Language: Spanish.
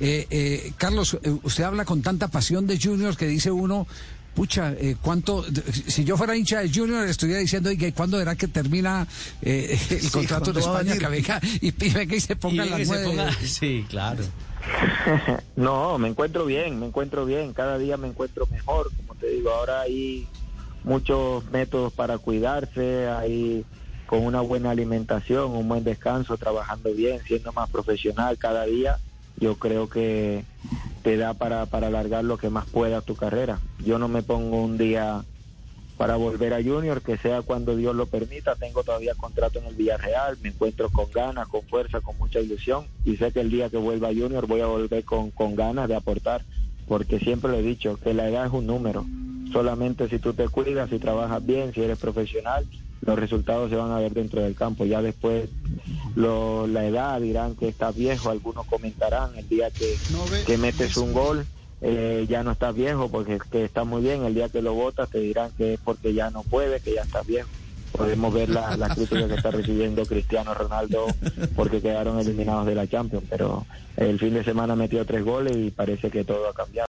Eh, eh, Carlos, eh, usted habla con tanta pasión de Junior que dice uno, pucha, eh, ¿cuánto? Si yo fuera hincha de Junior, estuviera diciendo, ¿y cuándo era que termina eh, el Sí, contrato de ¿cuándo va a España? Que venga y, y venga y se ponga Y las que se nueve. ponga- Sí, claro. no, me encuentro bien, me encuentro bien, cada día me encuentro mejor, como te digo, ahora hay muchos métodos para cuidarse, hay con una buena alimentación, un buen descanso, trabajando bien, siendo más profesional cada día, yo creo que te da para, para alargar lo que más pueda tu carrera. Yo no me pongo un día para volver a Junior, que sea cuando Dios lo permita. Tengo todavía contrato en el Villarreal, me encuentro con ganas, con fuerza, con mucha ilusión y sé que el día que vuelva a Junior voy a volver con, con ganas de aportar, porque siempre lo he dicho, que la edad es un número. Solamente si tú te cuidas, si trabajas bien, si eres profesional, los resultados se van a ver dentro del campo. Ya después lo- la edad dirán que estás viejo, algunos comentarán el día que, que metes un gol eh, ya no estás viejo porque que estás muy bien, el día que lo votas te dirán que es porque ya no puede, que ya estás viejo. Podemos ver la, la crítica que está recibiendo Cristiano Ronaldo porque quedaron eliminados de la Champions, pero el fin de semana metió tres goles y parece que todo ha cambiado.